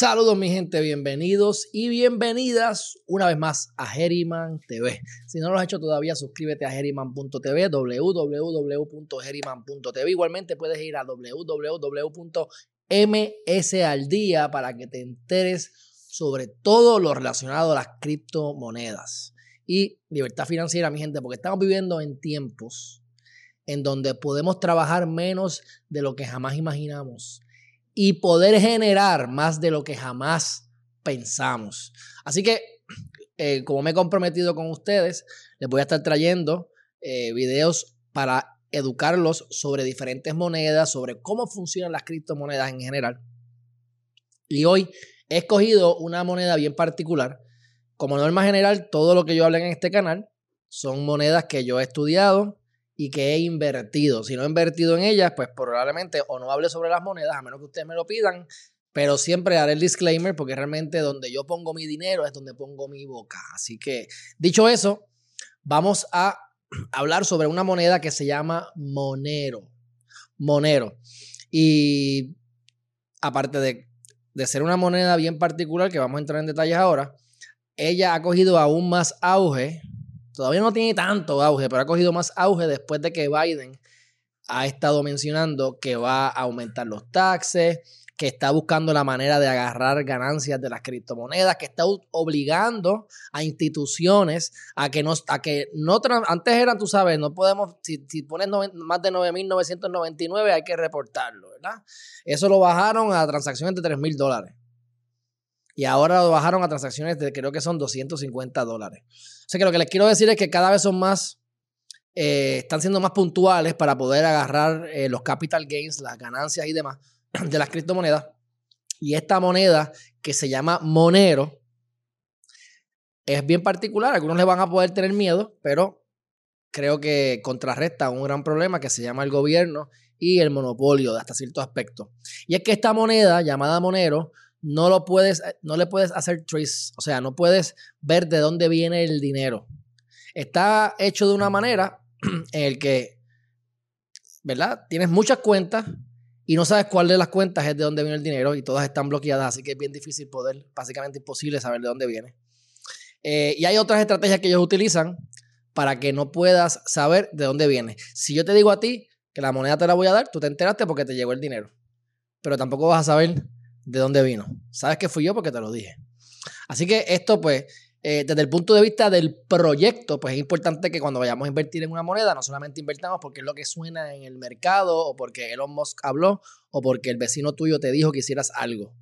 Saludos mi gente, bienvenidos y bienvenidas una vez más a Geriman TV. Si no lo has hecho todavía, suscríbete a geriman.tv, www.geriman.tv. Igualmente puedes ir a www.msaldía para que te enteres sobre todo lo relacionado a las criptomonedas y libertad financiera, mi gente, porque estamos viviendo en tiempos en donde podemos trabajar menos de lo que jamás imaginamos y poder generar más de lo que jamás pensamos. Así que, eh, como me he comprometido con ustedes, les voy a estar trayendo eh, videos para educarlos sobre diferentes monedas, sobre cómo funcionan las criptomonedas en general. Y hoy he escogido una moneda bien particular. Como norma general, todo lo que yo hablo en este canal son monedas que yo he estudiado, y que he invertido. Si no he invertido en ellas, pues probablemente o no hable sobre las monedas, a menos que ustedes me lo pidan, pero siempre haré el disclaimer porque realmente donde yo pongo mi dinero es donde pongo mi boca. Así que, dicho eso, vamos a hablar sobre una moneda que se llama Monero. Monero. Y aparte de, de ser una moneda bien particular, que vamos a entrar en detalles ahora, ella ha cogido aún más auge Todavía no tiene tanto auge, pero ha cogido más auge después de que Biden ha estado mencionando que va a aumentar los taxes, que está buscando la manera de agarrar ganancias de las criptomonedas, que está obligando a instituciones a que no, a que no, antes eran, tú sabes, no podemos, si, pones más de 9.999 hay que reportarlo, ¿verdad? Eso lo bajaron a transacciones de 3.000 dólares. Y ahora lo bajaron a transacciones de creo que son 250 dólares. O sea que lo que les quiero decir es que cada vez son más, eh, están siendo más puntuales para poder agarrar eh, los capital gains, las ganancias y demás de las criptomonedas. Y esta moneda que se llama Monero es bien particular. Algunos le van a poder tener miedo, pero creo que contrarresta un gran problema que se llama el gobierno y el monopolio de hasta cierto aspecto. Y es que esta moneda llamada Monero no lo puedes, eh, no le puedes hacer trace, o sea, no puedes ver de dónde viene el dinero. Está hecho de una manera en el que, ¿verdad? Tienes muchas cuentas y no sabes cuál de las cuentas es de dónde viene el dinero y todas están bloqueadas, así que es bien difícil poder, básicamente imposible saber de dónde viene. Eh, y hay otras estrategias que ellos utilizan para que no puedas saber de dónde viene. Si yo te digo a ti que la moneda te la voy a dar, tú te enteraste porque te llegó el dinero, pero tampoco vas a saber de dónde vino. Sabes que fui yo porque te lo dije. Así que esto, pues, eh, desde el punto de vista del proyecto, pues es importante que cuando vayamos a invertir en una moneda, no solamente invertamos porque es lo que suena en el mercado o porque Elon Musk habló o porque el vecino tuyo te dijo que hicieras algo.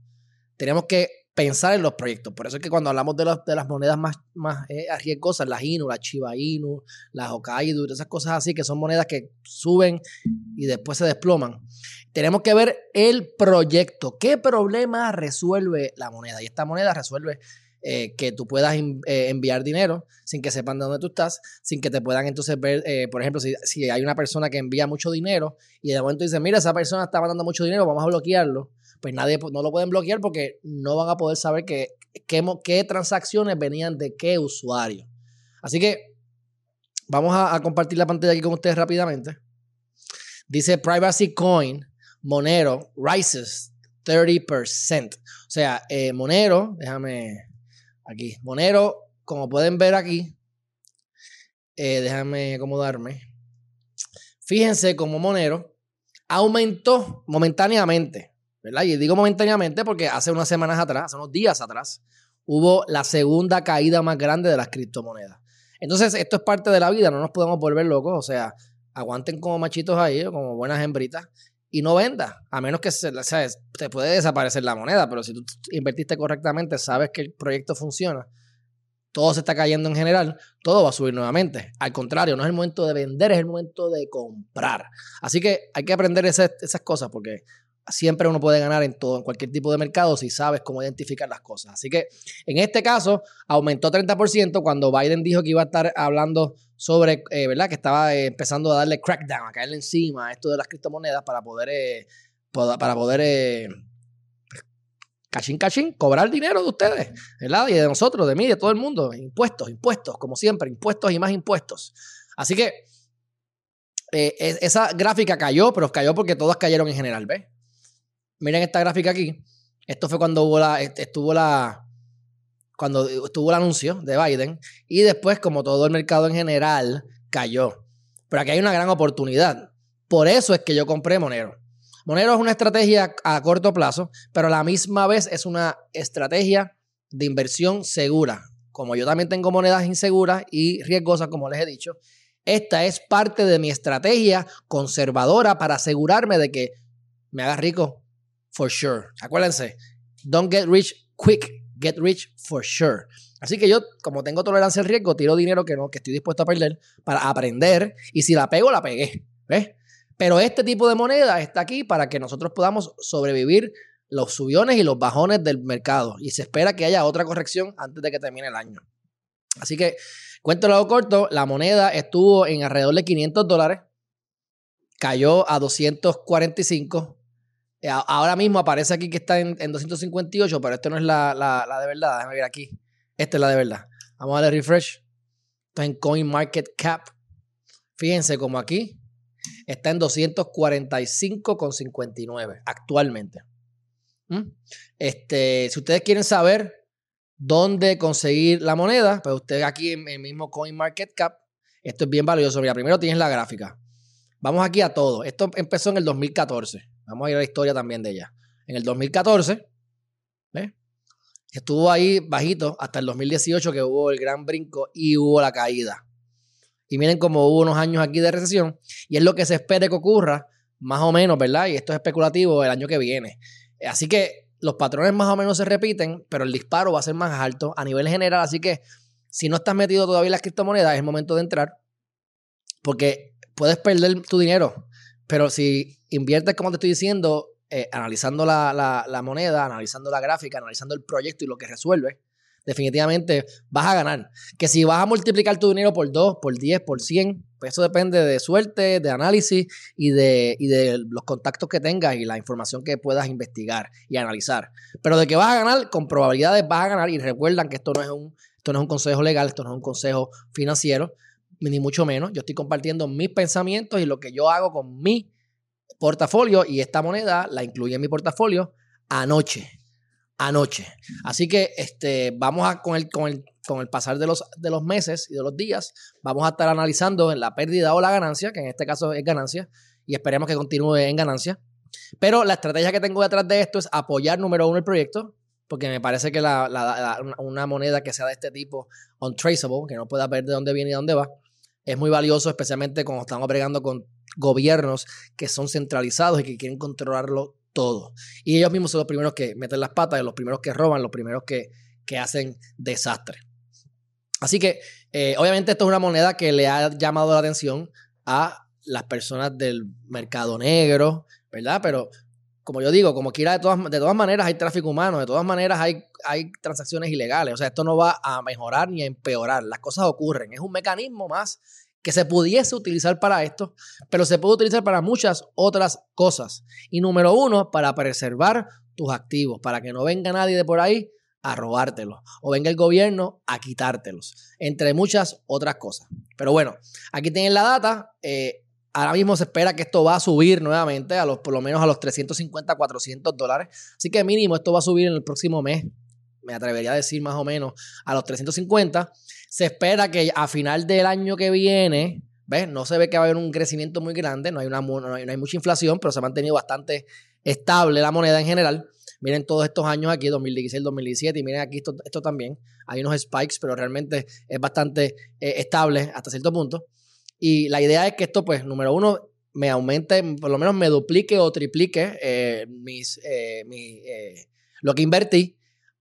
Tenemos que pensar en los proyectos. Por eso es que cuando hablamos de, de las monedas más, más eh, las Inu, las Chiba Inu, las Hokkaido, esas cosas así, que son monedas que suben y después se desploman, tenemos que ver el proyecto. ¿Qué problema resuelve la moneda? Y esta moneda resuelve eh, que tú puedas eh, enviar dinero sin que sepan de dónde tú estás, sin que te puedan entonces ver, por ejemplo, si, si, hay una persona que envía mucho dinero y de momento dice, mira, esa persona está mandando mucho dinero, vamos a bloquearlo pues nadie no lo pueden bloquear porque no van a poder saber qué, qué, transacciones venían de qué usuario. Así que vamos a, compartir la pantalla aquí con ustedes rápidamente. Dice Privacy Coin, Monero, rises 30%. O sea, eh, Monero, déjame aquí, Monero, como pueden ver aquí, eh, déjame acomodarme. Fíjense cómo Monero aumentó momentáneamente y digo momentáneamente porque hace unas semanas atrás, hace unos días atrás, hubo la segunda caída más grande de las criptomonedas. Entonces, esto es parte de la vida, no nos podemos volver locos, o sea, aguanten como machitos ahí, como buenas hembritas, y no venda, a menos que se, ¿sabes? te puede desaparecer la moneda, pero si tú invertiste correctamente, sabes que el proyecto funciona, todo se está cayendo en general, todo va a subir nuevamente. Al contrario, no es el momento de vender, es el momento de comprar. Así que hay que aprender esas cosas porque siempre uno puede ganar en todo, en cualquier tipo de mercado si sabes cómo identificar las cosas. Así que en este caso aumentó 30% cuando Biden dijo que iba a estar hablando sobre, eh, ¿verdad? Que estaba eh, empezando a darle crackdown, a caerle encima a esto de las criptomonedas para poder, eh, para poder, cachín, cachín, cobrar dinero de ustedes, ¿verdad? Y de nosotros, de mí, de todo el mundo. Impuestos, impuestos, como siempre, impuestos y más impuestos. Así que esa gráfica cayó, pero cayó porque todas cayeron en general, ¿ves? Miren esta gráfica aquí. Esto fue cuando estuvo la, cuando estuvo el anuncio de Biden y después, como todo el mercado en general, cayó. Pero aquí hay una gran oportunidad. Por eso es que yo compré Monero. Monero es una estrategia a corto plazo, pero a la misma vez es una estrategia de inversión segura. Como yo también tengo monedas inseguras y riesgosas, como les he dicho, esta es parte de mi estrategia conservadora para asegurarme de que me haga rico for sure. Acuérdense, don't get rich quick, get rich for sure. Así que yo, como tengo tolerancia al riesgo, tiro dinero que no, que estoy dispuesto a perder para aprender. Y si la pego, la pegué. ¿Ves? Pero este tipo de moneda está aquí para que nosotros podamos sobrevivir los subiones y los bajones del mercado. Y se espera que haya otra corrección antes de que termine el año. Así que, cuento lo corto, la moneda estuvo en alrededor de 500 dólares, cayó a 245. Eh, ahora mismo aparece aquí que está en, 258, pero esto no es la, la de verdad. Déjame ver aquí. Esta es la de verdad. Vamos a darle refresh. Esto es en CoinMarketCap. Fíjense como aquí está en 245,59 actualmente. ¿Mm? Este, si ustedes quieren saber dónde conseguir la moneda, pues ustedes aquí en el mismo CoinMarketCap, esto es bien valioso. Mira, primero tienes la gráfica. Vamos aquí a todo. Esto empezó en el 2014. Vamos a ir a la historia también de ella. En el 2014, ¿ves? Estuvo ahí bajito hasta el 2018 que hubo el gran brinco y hubo la caída. Y miren cómo hubo unos años aquí de recesión y es lo que se espera que ocurra más o menos, ¿verdad? Y esto es especulativo el año que viene. Así que los patrones más o menos se repiten, pero el disparo va a ser más alto a nivel general. Así que si no estás metido todavía en las criptomonedas, es momento de entrar porque puedes perder tu dinero. Pero si inviertes, como te estoy diciendo, eh, analizando la, moneda, analizando la gráfica, analizando el proyecto y lo que resuelve, definitivamente vas a ganar. Que si vas a multiplicar tu dinero por 2, por 10, por 100, pues eso depende de suerte, de análisis y de, de los contactos que tengas y la información que puedas investigar y analizar. Pero de que vas a ganar, con probabilidades vas a ganar y recuerdan que esto no es un, esto no es un consejo legal, esto no es un consejo financiero, ni mucho menos. Yo estoy compartiendo mis pensamientos y lo que yo hago con mi portafolio y esta moneda la incluí en mi portafolio anoche. Anoche. Así que este, vamos a, con el, con el, con el pasar de los, de los meses y de los días, vamos a estar analizando la pérdida o la ganancia, que en este caso es ganancia, y esperemos que continúe en ganancia. Pero la estrategia que tengo detrás de esto es apoyar, número uno, el proyecto, porque me parece que la, una moneda que sea de este tipo, untraceable, que no pueda ver de dónde viene y dónde va, es muy valioso, especialmente cuando estamos bregando con gobiernos que son centralizados y que quieren controlarlo todo. Y ellos mismos son los primeros que meten las patas, los primeros que roban, los primeros que, que hacen desastre. Así que, eh, obviamente, esto es una moneda que le ha llamado la atención a las personas del mercado negro, ¿verdad? Pero, como yo digo, como quiera, de todas, de todas maneras hay tráfico humano, de todas maneras hay, hay transacciones ilegales. O sea, esto no va a mejorar ni a empeorar. Las cosas ocurren. Es un mecanismo más que se pudiese utilizar para esto, pero se puede utilizar para muchas otras cosas. Y número uno, para preservar tus activos, para que no venga nadie de por ahí a robártelos o venga el gobierno a quitártelos, entre muchas otras cosas. Pero bueno, aquí tienen la data. Eh, ahora mismo se espera que esto va a subir nuevamente a los, por lo menos a los 350, 400 dólares. Así que mínimo esto va a subir en el próximo mes. Me atrevería a decir más o menos a los 350. Se espera que a final del año que viene, ¿ves? No se ve que va a haber un crecimiento muy grande, no hay, una, no hay, mucha inflación, pero se ha mantenido bastante estable la moneda en general. Miren todos estos años aquí, 2016, 2017, y miren aquí esto, también. Hay unos spikes, pero realmente es bastante eh, estable hasta cierto punto. Y la idea es que esto, pues, número uno, me aumente, por lo menos me duplique o triplique eh, mis, eh, lo que invertí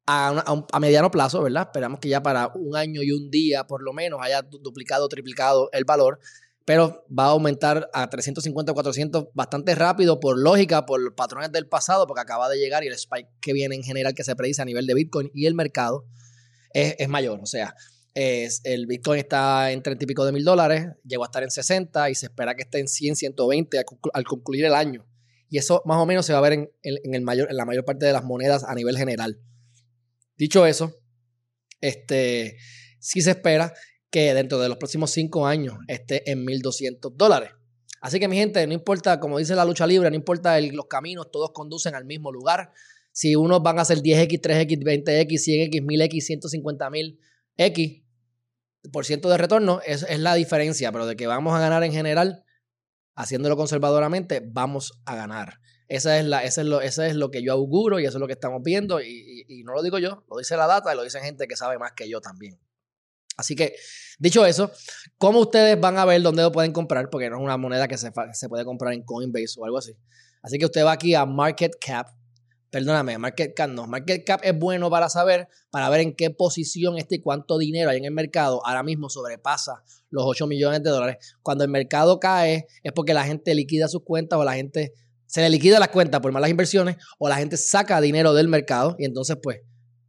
a, mediano plazo, ¿verdad? Esperamos que ya para un año y un día por lo menos haya duplicado o triplicado el valor, pero va a aumentar a 350 o 400 bastante rápido por lógica, por patrones del pasado, porque acaba de llegar y el spike que viene en general que se predice a nivel de Bitcoin y el mercado es, mayor. O sea, es, el Bitcoin está en 30 y pico de mil dólares, llegó a estar en 60 y se espera que esté en 100, 120 al, concluir el año. Y eso más o menos se va a ver en, el mayor, en la mayor parte de las monedas a nivel general. Dicho eso, este, sí se espera que dentro de los próximos cinco años esté en 1.200 dólares. Así que mi gente, no importa, como dice la lucha libre, no importa los caminos, todos conducen al mismo lugar. Si unos van a hacer 10X, 3X, 20X, 100X, 1000X, 150.000 X por ciento de retorno, es, es la diferencia, pero de que vamos a ganar en general, haciéndolo conservadoramente, vamos a ganar. Esa es, la, es, lo, es lo que yo auguro y eso es lo que estamos viendo. Y, no lo digo yo, lo dice la data y lo dicen gente que sabe más que yo también. Así que, dicho eso, ¿cómo ustedes van a ver dónde lo pueden comprar? Porque no es una moneda que se, se puede comprar en Coinbase o algo así. Así que usted va aquí a Market Cap. Perdóname, Market Cap no. Market Cap es bueno para saber, para ver en qué posición está y cuánto dinero hay en el mercado. Ahora mismo sobrepasa los 8 millones de dólares. Cuando el mercado cae es porque la gente liquida sus cuentas o la gente se le liquida las cuentas por malas inversiones o la gente saca dinero del mercado y entonces pues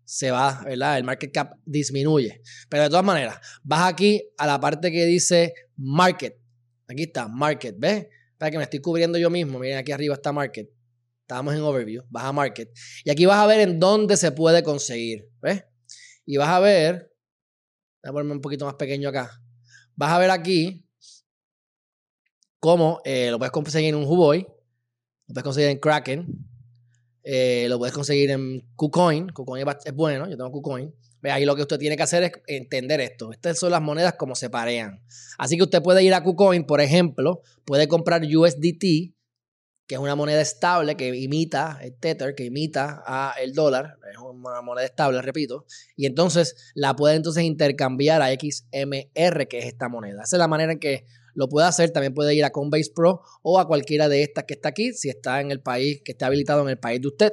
se va, ¿verdad? El market cap disminuye. Pero de todas maneras, vas aquí a la parte que dice market. Aquí está, market, ¿ves? Para que me estoy cubriendo yo mismo. Miren, aquí arriba está market. Estamos en overview. Vas a market. Y aquí vas a ver en dónde se puede conseguir, ¿ves? Y vas a ver, voy a ponerme un poquito más pequeño acá. Vas a ver aquí cómo eh, lo puedes conseguir en un Huboy lo puedes conseguir en Kraken. Eh, lo puedes conseguir en KuCoin. KuCoin es bueno, yo tengo KuCoin. Ahí lo que usted tiene que hacer es entender esto. Estas son las monedas como se parean. Así que usted puede ir a KuCoin, por ejemplo, puede comprar USDT, que es una moneda estable que imita el Tether, que imita a el dólar, es una moneda estable, repito, y entonces la puede entonces intercambiar a XMR, que es esta moneda. Esa es la manera en que lo puede hacer. También puede ir a Coinbase Pro o a cualquiera de estas que está aquí, si está en el país, que esté habilitado en el país de usted.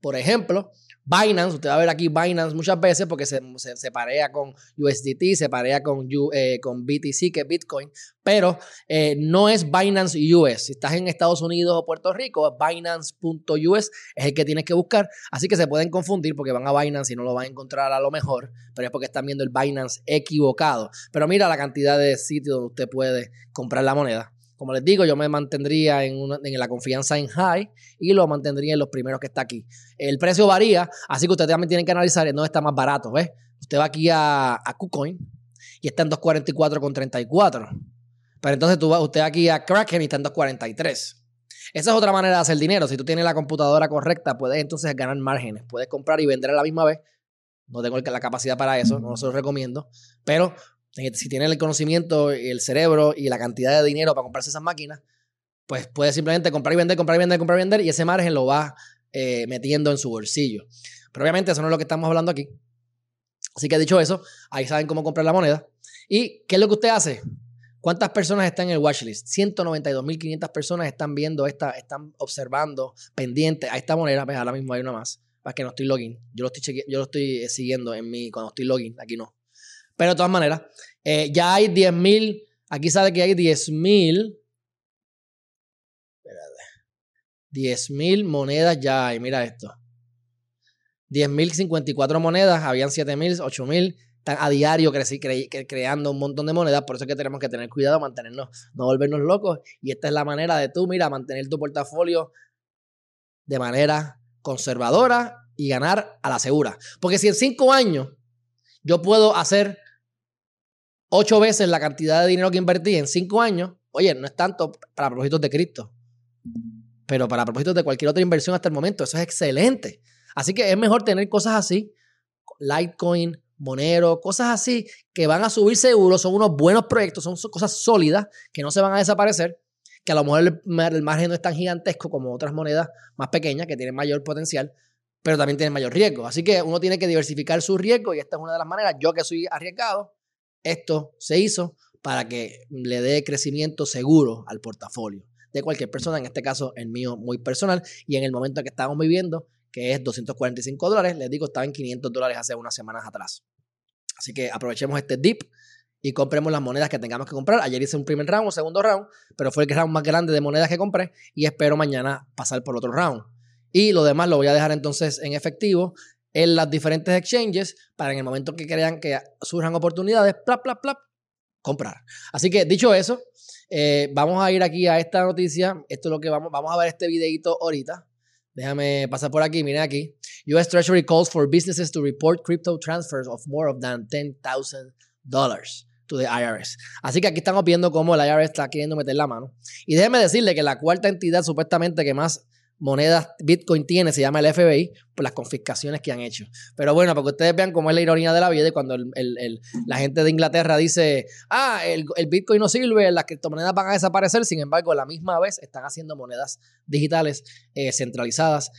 Por ejemplo, Binance, usted va a ver aquí Binance muchas veces porque se, se, parea con USDT, se parea con, eh, con BTC, que es Bitcoin, pero eh, no es Binance US. Si estás en Estados Unidos o Puerto Rico, Binance.us es el que tienes que buscar. Así que se pueden confundir porque van a Binance y no lo van a encontrar a lo mejor, pero es porque están viendo el Binance equivocado. Pero mira la cantidad de sitios donde usted puede comprar la moneda. Como les digo, yo me mantendría en, la confianza en high y lo mantendría en los primeros que está aquí. El precio varía, así que ustedes también tienen que analizar en dónde está más barato. ¿ves? Usted va aquí a, a KuCoin y está en 244,34. Pero entonces tú va, usted aquí a Kraken y está en 243. Esa es otra manera de hacer dinero. Si tú tienes la computadora correcta, puedes entonces ganar márgenes. Puedes comprar y vender a la misma vez. No tengo la capacidad para eso, no se lo recomiendo. Pero si tiene el conocimiento, el cerebro y la cantidad de dinero para comprarse esas máquinas, pues puede simplemente comprar y vender, comprar y vender, comprar y vender y ese margen lo va eh, metiendo en su bolsillo. Pero obviamente eso no es lo que estamos hablando aquí. Así que dicho eso, ahí saben cómo comprar la moneda. ¿Y qué es lo que usted hace? ¿Cuántas personas están en el watchlist? 192.500 personas están viendo esta, están observando, pendientes a esta moneda. Pues ahora mismo hay una más. Para que no estoy login. Yo lo estoy, yo lo estoy eh, siguiendo en mi, cuando estoy login. Aquí no. Pero de todas maneras, eh, ya hay 10.000, aquí sale que hay 10.000. 10.000 monedas ya hay, mira esto. 10.054 monedas, habían 7.000, 8.000. Están a diario creando un montón de monedas, por eso es que tenemos que tener cuidado, mantenernos, no volvernos locos. Y esta es la manera de tú, mira, mantener tu portafolio de manera conservadora y ganar a la segura. Porque si en cinco años yo puedo hacer ocho veces la cantidad de dinero que invertí en cinco años, oye, no es tanto para propósitos de cripto, pero para propósitos de cualquier otra inversión hasta el momento, eso es excelente. Así que es mejor tener cosas así, Litecoin, Monero, cosas así que van a subir seguro, son unos buenos proyectos, son cosas sólidas que no se van a desaparecer, que a lo mejor el, margen no es tan gigantesco como otras monedas más pequeñas que tienen mayor potencial, pero también tienen mayor riesgo. Así que uno tiene que diversificar su riesgo y esta es una de las maneras. Yo que soy arriesgado, esto se hizo para que le dé crecimiento seguro al portafolio de cualquier persona, en este caso el mío muy personal, y en el momento que estamos viviendo, que es 245 dólares, les digo, estaba en 500 dólares hace unas semanas atrás. Así que aprovechemos este dip y compremos las monedas que tengamos que comprar. Ayer hice un primer round, un segundo round, pero fue el round más grande de monedas que compré y espero mañana pasar por otro round. Y lo demás lo voy a dejar entonces en efectivo en las diferentes exchanges para en el momento que crean que surjan oportunidades, plap, plap, plap, comprar. Así que dicho eso, eh, vamos a ir aquí a esta noticia. Esto es lo que vamos, vamos a ver este videito ahorita. Déjame pasar por aquí, miren aquí. US Treasury calls for businesses to report crypto transfers of more than $10,000 to the IRS. Así que aquí estamos viendo cómo el IRS está queriendo meter la mano. Y déjeme decirle que la cuarta entidad supuestamente que más monedas Bitcoin tiene se llama el FBI por las confiscaciones que han hecho. Pero bueno, para que ustedes vean cómo es la ironía de la vida cuando la gente de Inglaterra dice, ah, el, Bitcoin no sirve, las criptomonedas van a desaparecer, sin embargo, a la misma vez están haciendo monedas digitales eh, centralizadas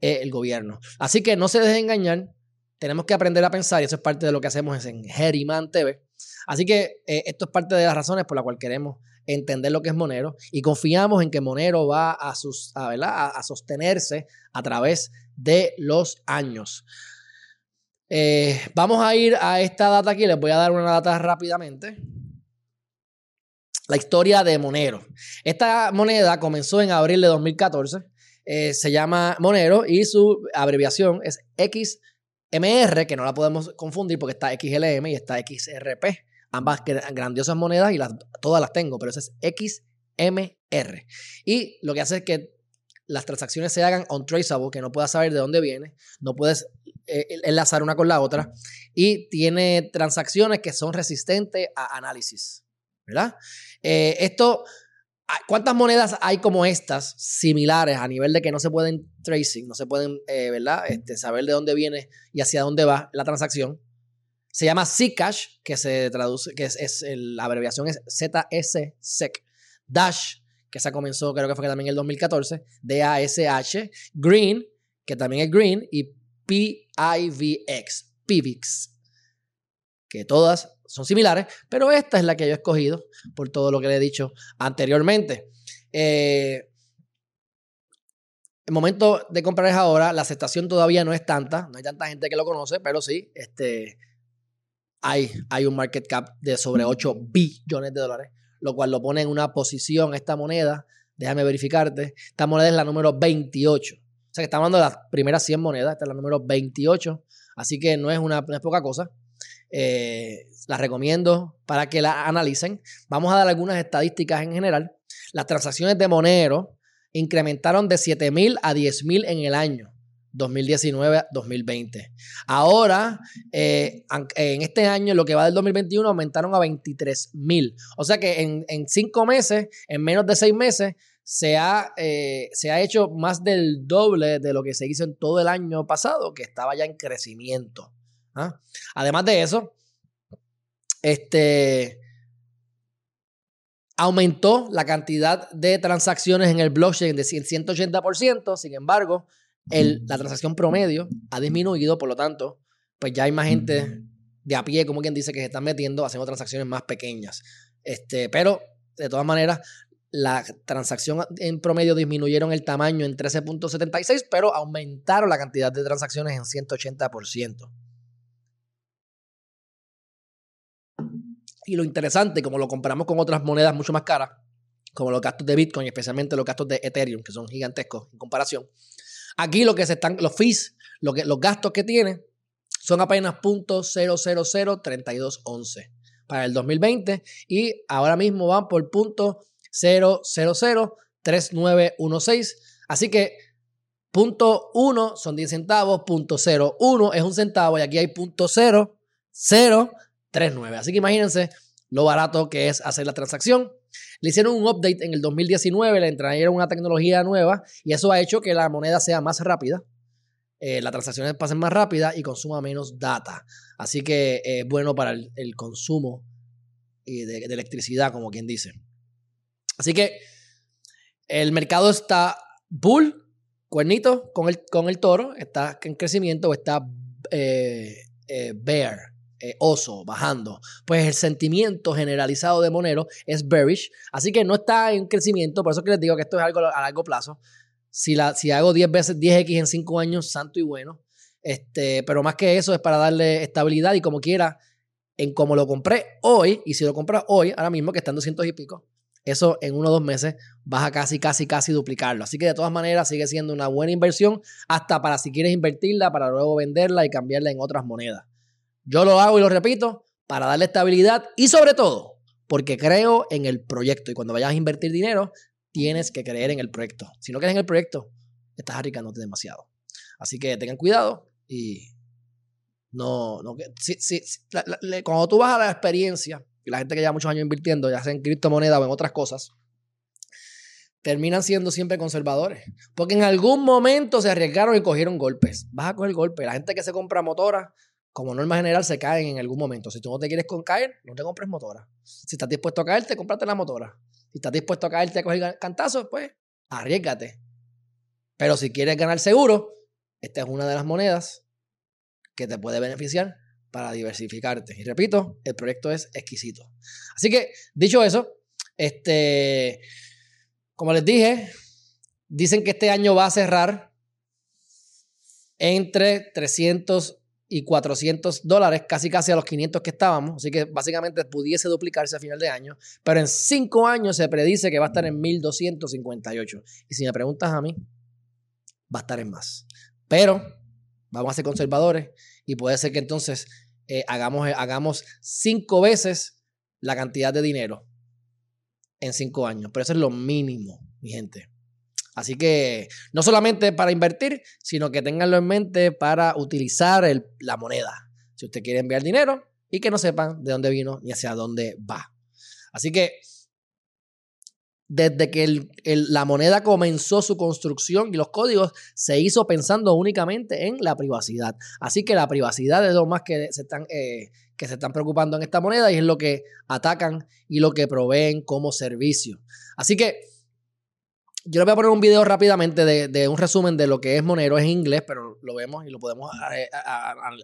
eh, el gobierno. Así que no se dejen engañar, tenemos que aprender a pensar y eso es parte de lo que hacemos en Geriman TV. Así que eh, esto es parte de las razones por las cuales queremos entender lo que es Monero y confiamos en que Monero va a, sus, a, sostenerse a través de los años. Eh, vamos a ir a esta data aquí, les voy a dar una data rápidamente. La historia de Monero. Esta moneda comenzó en abril de 2014. Eh, se llama Monero y su abreviación es XMR, que no la podemos confundir porque está XLM y está XRP ambas grandiosas monedas y todas las tengo, pero eso es XMR. Y lo que hace es que las transacciones se hagan untraceable, que no puedas saber de dónde viene, no puedes eh, enlazar una con la otra y tiene transacciones que son resistentes a análisis, ¿verdad? Eh, esto, ¿cuántas monedas hay como estas similares a nivel de que no se pueden tracing, no se pueden, eh, ¿verdad? Este, saber de dónde viene y hacia dónde va la transacción? Se llama Zcash, que se traduce, que es, la abreviación es ZS SEC. Dash, que se comenzó, creo que fue también en el 2014. D-A-S-H. Green, que también es Green. Y P-I-V-X. PIVX. Que todas son similares, pero esta es la que yo he escogido por todo lo que le he dicho anteriormente. Eh, el momento de comprar es ahora, la aceptación todavía no es tanta, no hay tanta gente que lo conoce, pero sí, este, hay, hay un market cap de sobre 8 billones de dólares, lo cual lo pone en una posición esta moneda. Déjame verificarte. Esta moneda es la número 28. O sea que estamos hablando de las primeras 100 monedas. Esta es la número 28. Así que no es, una, no es poca cosa. Eh, la recomiendo para que la analicen. Vamos a dar algunas estadísticas en general. Las transacciones de Monero incrementaron de 7.000 a 10.000 en el año. 2019-2020. Ahora, eh, en este año, lo que va del 2021, aumentaron a 23 mil. O sea que en, cinco meses, en menos de seis meses, se ha, eh, se ha hecho más del doble de lo que se hizo en todo el año pasado, que estaba ya en crecimiento. ¿ah? Además de eso, este, aumentó la cantidad de transacciones en el blockchain de 180%, sin embargo, la transacción promedio ha disminuido, por lo tanto, pues ya hay más gente de a pie, como quien dice, que se están metiendo haciendo transacciones más pequeñas. Este, pero, de todas maneras, la transacción en promedio disminuyeron el tamaño en 13.76, pero aumentaron la cantidad de transacciones en 180%. Y lo interesante, como lo comparamos con otras monedas mucho más caras, como los gastos de Bitcoin, especialmente los gastos de Ethereum, que son gigantescos en comparación, Aquí lo que se están, los fees, los gastos que tiene son apenas .0003211 para el 2020 y ahora mismo van por punto 0003916. Así que punto 1 son 10 centavos, punto 01 es un centavo y aquí hay punto 0039. Así que imagínense lo barato que es hacer la transacción. Le hicieron un update en el 2019, le trajeron una tecnología nueva y eso ha hecho que la moneda sea más rápida, eh, las transacciones pasen más rápidas y consuma menos data. Así que es bueno para el, consumo de, de, electricidad, como quien dice. Así que el mercado está bull, cuernito con el, con el toro, está en crecimiento o está eh, eh, bear, eh, oso bajando, pues el sentimiento generalizado de Monero es bearish, así que no está en crecimiento, por eso que les digo que esto es algo a largo plazo. Si, la, si hago 10 veces 10x en 5 años, santo y bueno. Este, pero más que eso es para darle estabilidad y como quiera, en como lo compré hoy, y si lo compras hoy, ahora mismo que está en 200 y pico, eso en uno o dos meses vas a casi, casi, casi duplicarlo. Así que de todas maneras sigue siendo una buena inversión, hasta para si quieres invertirla, para luego venderla y cambiarla en otras monedas. Yo lo hago y lo repito para darle estabilidad y sobre todo porque creo en el proyecto. Y cuando vayas a invertir dinero, tienes que creer en el proyecto. Si no crees en el proyecto, estás arriesgándote demasiado. Así que tengan cuidado y no, no si, si, cuando tú vas a la experiencia, y la gente que lleva muchos años invirtiendo, ya sea en criptomonedas o en otras cosas, terminan siendo siempre conservadores. Porque en algún momento se arriesgaron y cogieron golpes. Vas a coger golpes. La gente que se compra motora, como norma general, se caen en algún momento. Si tú no te quieres caer, no te compres motora. Si estás dispuesto a caerte, cómprate la motora. Si estás dispuesto a caerte a coger cantazos, pues arriesgate. Pero si quieres ganar seguro, esta es una de las monedas que te puede beneficiar para diversificarte. Y repito, el proyecto es exquisito. Así que, dicho eso, este, como les dije, dicen que este año va a cerrar entre 300 y 400 dólares, casi casi a los 500 que estábamos. Así que básicamente pudiese duplicarse a final de año. Pero en cinco años se predice que va a estar en 1258. Y si me preguntas a mí, va a estar en más. Pero vamos a ser conservadores y puede ser que entonces eh, hagamos, eh, hagamos cinco veces la cantidad de dinero en cinco años. Pero eso es lo mínimo, mi gente. Así que no solamente para invertir, sino que tenganlo en mente para utilizar la moneda. Si usted quiere enviar dinero y que no sepan de dónde vino ni hacia dónde va. Así que desde que la moneda comenzó su construcción y los códigos, se hizo pensando únicamente en la privacidad. Así que la privacidad es lo más que se están, eh, que se están preocupando en esta moneda y es lo que atacan y lo que proveen como servicio. Así que yo les voy a poner un video rápidamente de, un resumen de lo que es Monero. Es en inglés, pero lo vemos y lo podemos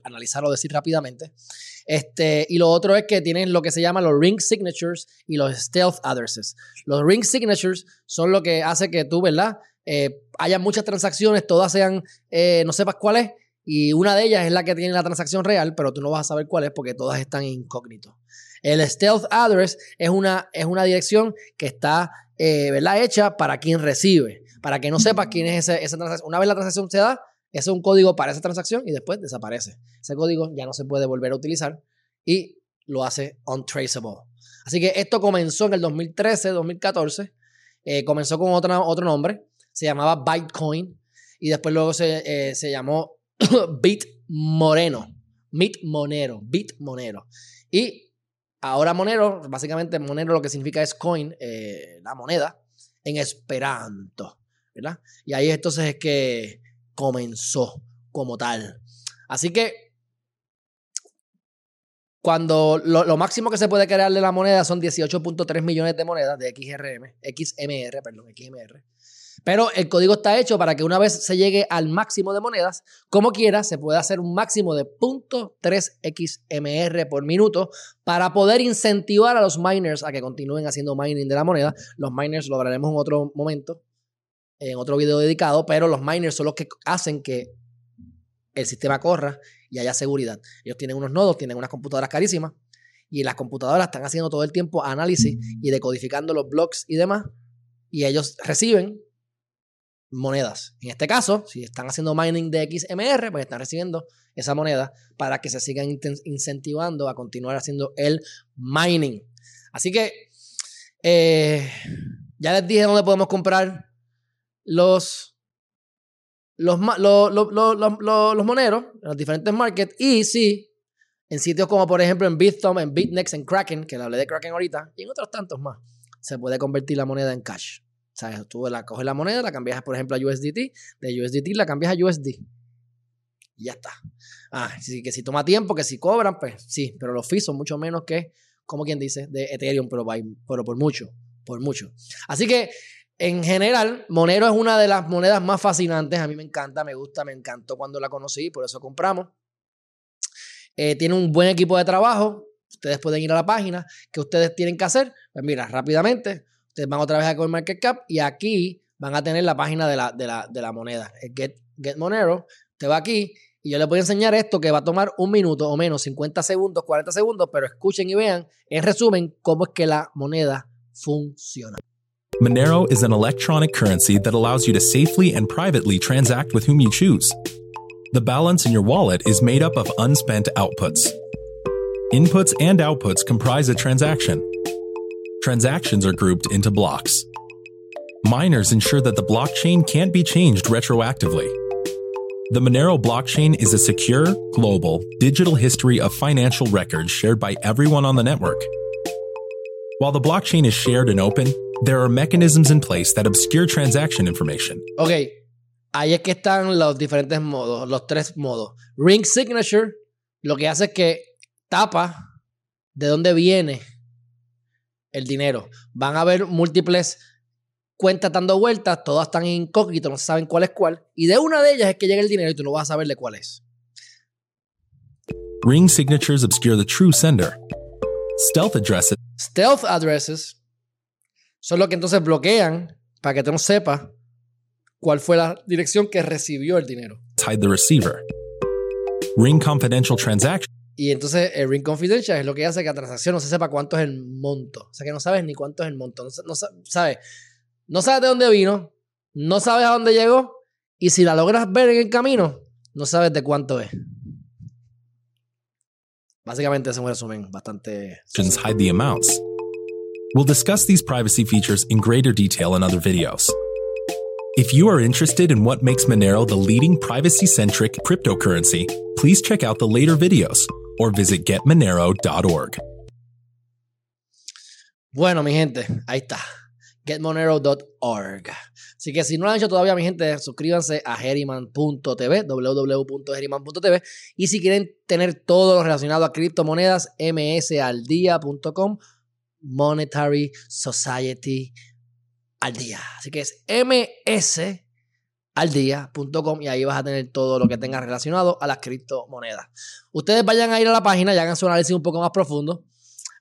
analizar o decir rápidamente. Este, y lo otro es que tienen lo que se llama los ring signatures y los stealth addresses. Los ring signatures son lo que hace que tú, ¿verdad? Eh, muchas transacciones, todas sean, eh, no sepas cuál es, y una de ellas es la que tiene la transacción real, pero tú no vas a saber cuál es porque todas están incógnito. El stealth address es una, es una dirección que está eh, ¿verdad? hecha para quien recibe, para que no sepa quién es esa transacción. Una vez la transacción se da, ese es un código para esa transacción y después desaparece. Ese código ya no se puede volver a utilizar y lo hace untraceable. Así que esto comenzó en el 2013, 2014. Eh, comenzó con otro, otro nombre, se llamaba Bitcoin y después luego se, eh, se llamó Bit Moreno. Bit Monero, Bit Monero. Y Ahora Monero, básicamente Monero lo que significa es coin, eh, la moneda, en Esperanto, ¿verdad? Y ahí entonces es que comenzó como tal. Así que cuando lo, máximo que se puede crear de la moneda son 18.3 millones de monedas de XRM, XMR, perdón, XMR. Pero el código está hecho para que una vez se llegue al máximo de monedas, como quiera, se pueda hacer un máximo de 0.3 XMR por minuto para poder incentivar a los miners a que continúen haciendo mining de la moneda. Los miners lo hablaremos en otro momento, en otro video dedicado, pero los miners son los que hacen que el sistema corra y haya seguridad. Ellos tienen unos nodos, tienen unas computadoras carísimas y las computadoras están haciendo todo el tiempo análisis y decodificando los blocks y demás. Y ellos reciben monedas. En este caso, si están haciendo mining de XMR, pues están recibiendo esa moneda para que se sigan incentivando a continuar haciendo el mining. Así que eh, ya les dije dónde podemos comprar los, los, los, moneros en los diferentes markets. Y sí, en sitios como por ejemplo en Bithumb, en BitNex, en Kraken, que le hablé de Kraken ahorita, y en otros tantos más, se puede convertir la moneda en cash. Sea, tú la, coges la moneda, la cambias, por ejemplo, a USDT, de USDT la cambias a USD. Y ya está. Ah, que si toma tiempo, que si cobran, pues sí, pero los fees son mucho menos que, como quien dice, de Ethereum, pero, pero por mucho, por mucho. Así que, en general, Monero es una de las monedas más fascinantes. A mí me encanta, me gusta, me encantó cuando la conocí, por eso compramos. Eh, tiene un buen equipo de trabajo. Ustedes pueden ir a la página. ¿Qué ustedes tienen que hacer? Pues mira, rápidamente, Ustedes van otra vez a CoinMarketCap y aquí van a tener la página de la, de la, de la moneda, Get, Get Monero. Usted va aquí y yo les voy a enseñar esto que va a tomar un minuto o menos, 50 segundos, 40 segundos, pero escuchen y vean en resumen cómo es que la moneda funciona. Monero is an electronic currency that allows you to safely and privately transact with whom you choose. The balance in your wallet is made up of unspent outputs. Inputs and outputs comprise a transaction. Transactions are grouped into blocks. Miners ensure that the blockchain can't be changed retroactively. The Monero blockchain is a secure, global, digital history of financial records shared by everyone on the network. While the blockchain is shared and open, There are mechanisms in place that obscure transaction information. Ok, ahí es que están los diferentes modos, los tres modos. Ring signature lo que hace es que tapa de dónde viene el dinero. Van a haber múltiples cuentas dando vueltas, todas están incógnitas, no saben cuál es cuál. Y de una de ellas es que llega el dinero y tú no vas a saber de cuál es. Ring signatures obscure the true sender. Stealth addresses Stealth addresses son los que entonces bloquean para que tú no sepas cuál fue la dirección que recibió el dinero. hide the receiver. Ring confidential transactions Y entonces el ring confidential es lo que hace que la transacción no se sepa cuánto es el monto. O sea que no sabes ni cuánto es el monto. No, no sa- sabes. No sabes de dónde vino, no sabes a dónde llegó y si la logras ver en el camino, no sabes de cuánto es. Básicamente ese es un resumen bastante... hide the amounts. We'll discuss these privacy features in greater detail in other videos. If you are interested in what makes Monero the leading privacy centric cryptocurrency, please check out the later videos or visit getmonero.org. Bueno, mi gente, ahí está. getmonero.org. Así que si no lo han hecho todavía, mi gente, suscríbanse a Heriman.tv, www.heriman.tv. Y si quieren tener todo lo relacionado a criptomonedas, msaldia.com, Monetary Society al día. Así que es msaldia.com y ahí vas a tener todo lo que tenga relacionado a las criptomonedas. Ustedes vayan a ir a la página y hagan su análisis un poco más profundo.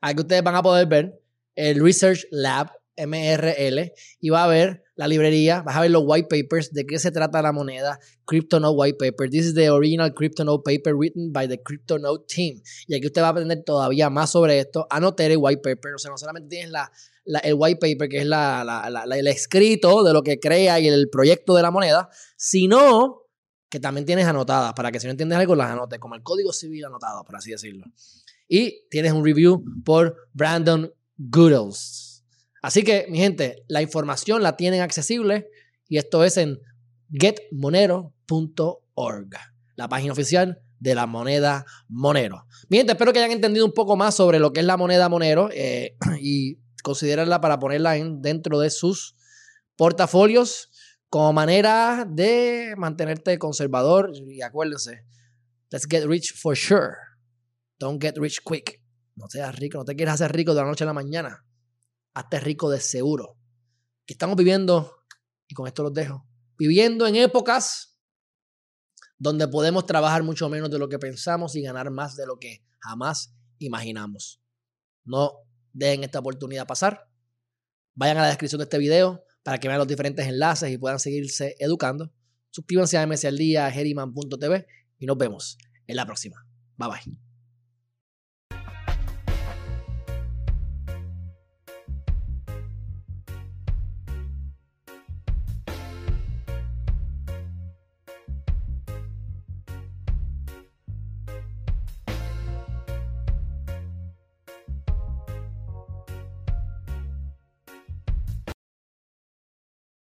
Aquí ustedes van a poder ver el Research Lab, MRL, y va a ver la librería, vas a ver los white papers, de qué se trata la moneda, CryptoNote White Paper. This is the original CryptoNote paper written by the CryptoNote team. Y aquí usted va a aprender todavía más sobre esto. Anotar el white paper, o sea, no solamente tienes la, la- el white paper, que es la, la- el escrito de lo que crea y el proyecto de la moneda, sino que también tienes anotadas, para que si no entiendes algo, las anotes, como el código civil anotado, por así decirlo. Y tienes un review por Brandon Goodles. Así que, mi gente, la información la tienen accesible y esto es en getmonero.org, la página oficial de la moneda Monero. Mi gente, espero que hayan entendido un poco más sobre lo que es la moneda Monero eh, y considerenla para ponerla en, dentro de sus portafolios como manera de mantenerte conservador. Y acuérdense, let's get rich for sure. Don't get rich quick. No seas rico, no te quieras hacer rico de la noche a la mañana. Hazte rico de seguro. Que estamos viviendo, y con esto los dejo, viviendo en épocas donde podemos trabajar mucho menos de lo que pensamos y ganar más de lo que jamás imaginamos. No dejen esta oportunidad pasar. Vayan a la descripción de este video para que vean los diferentes enlaces y puedan seguirse educando. Suscríbanse a MS al día, a Heriman.tv y nos vemos en la próxima. Bye bye.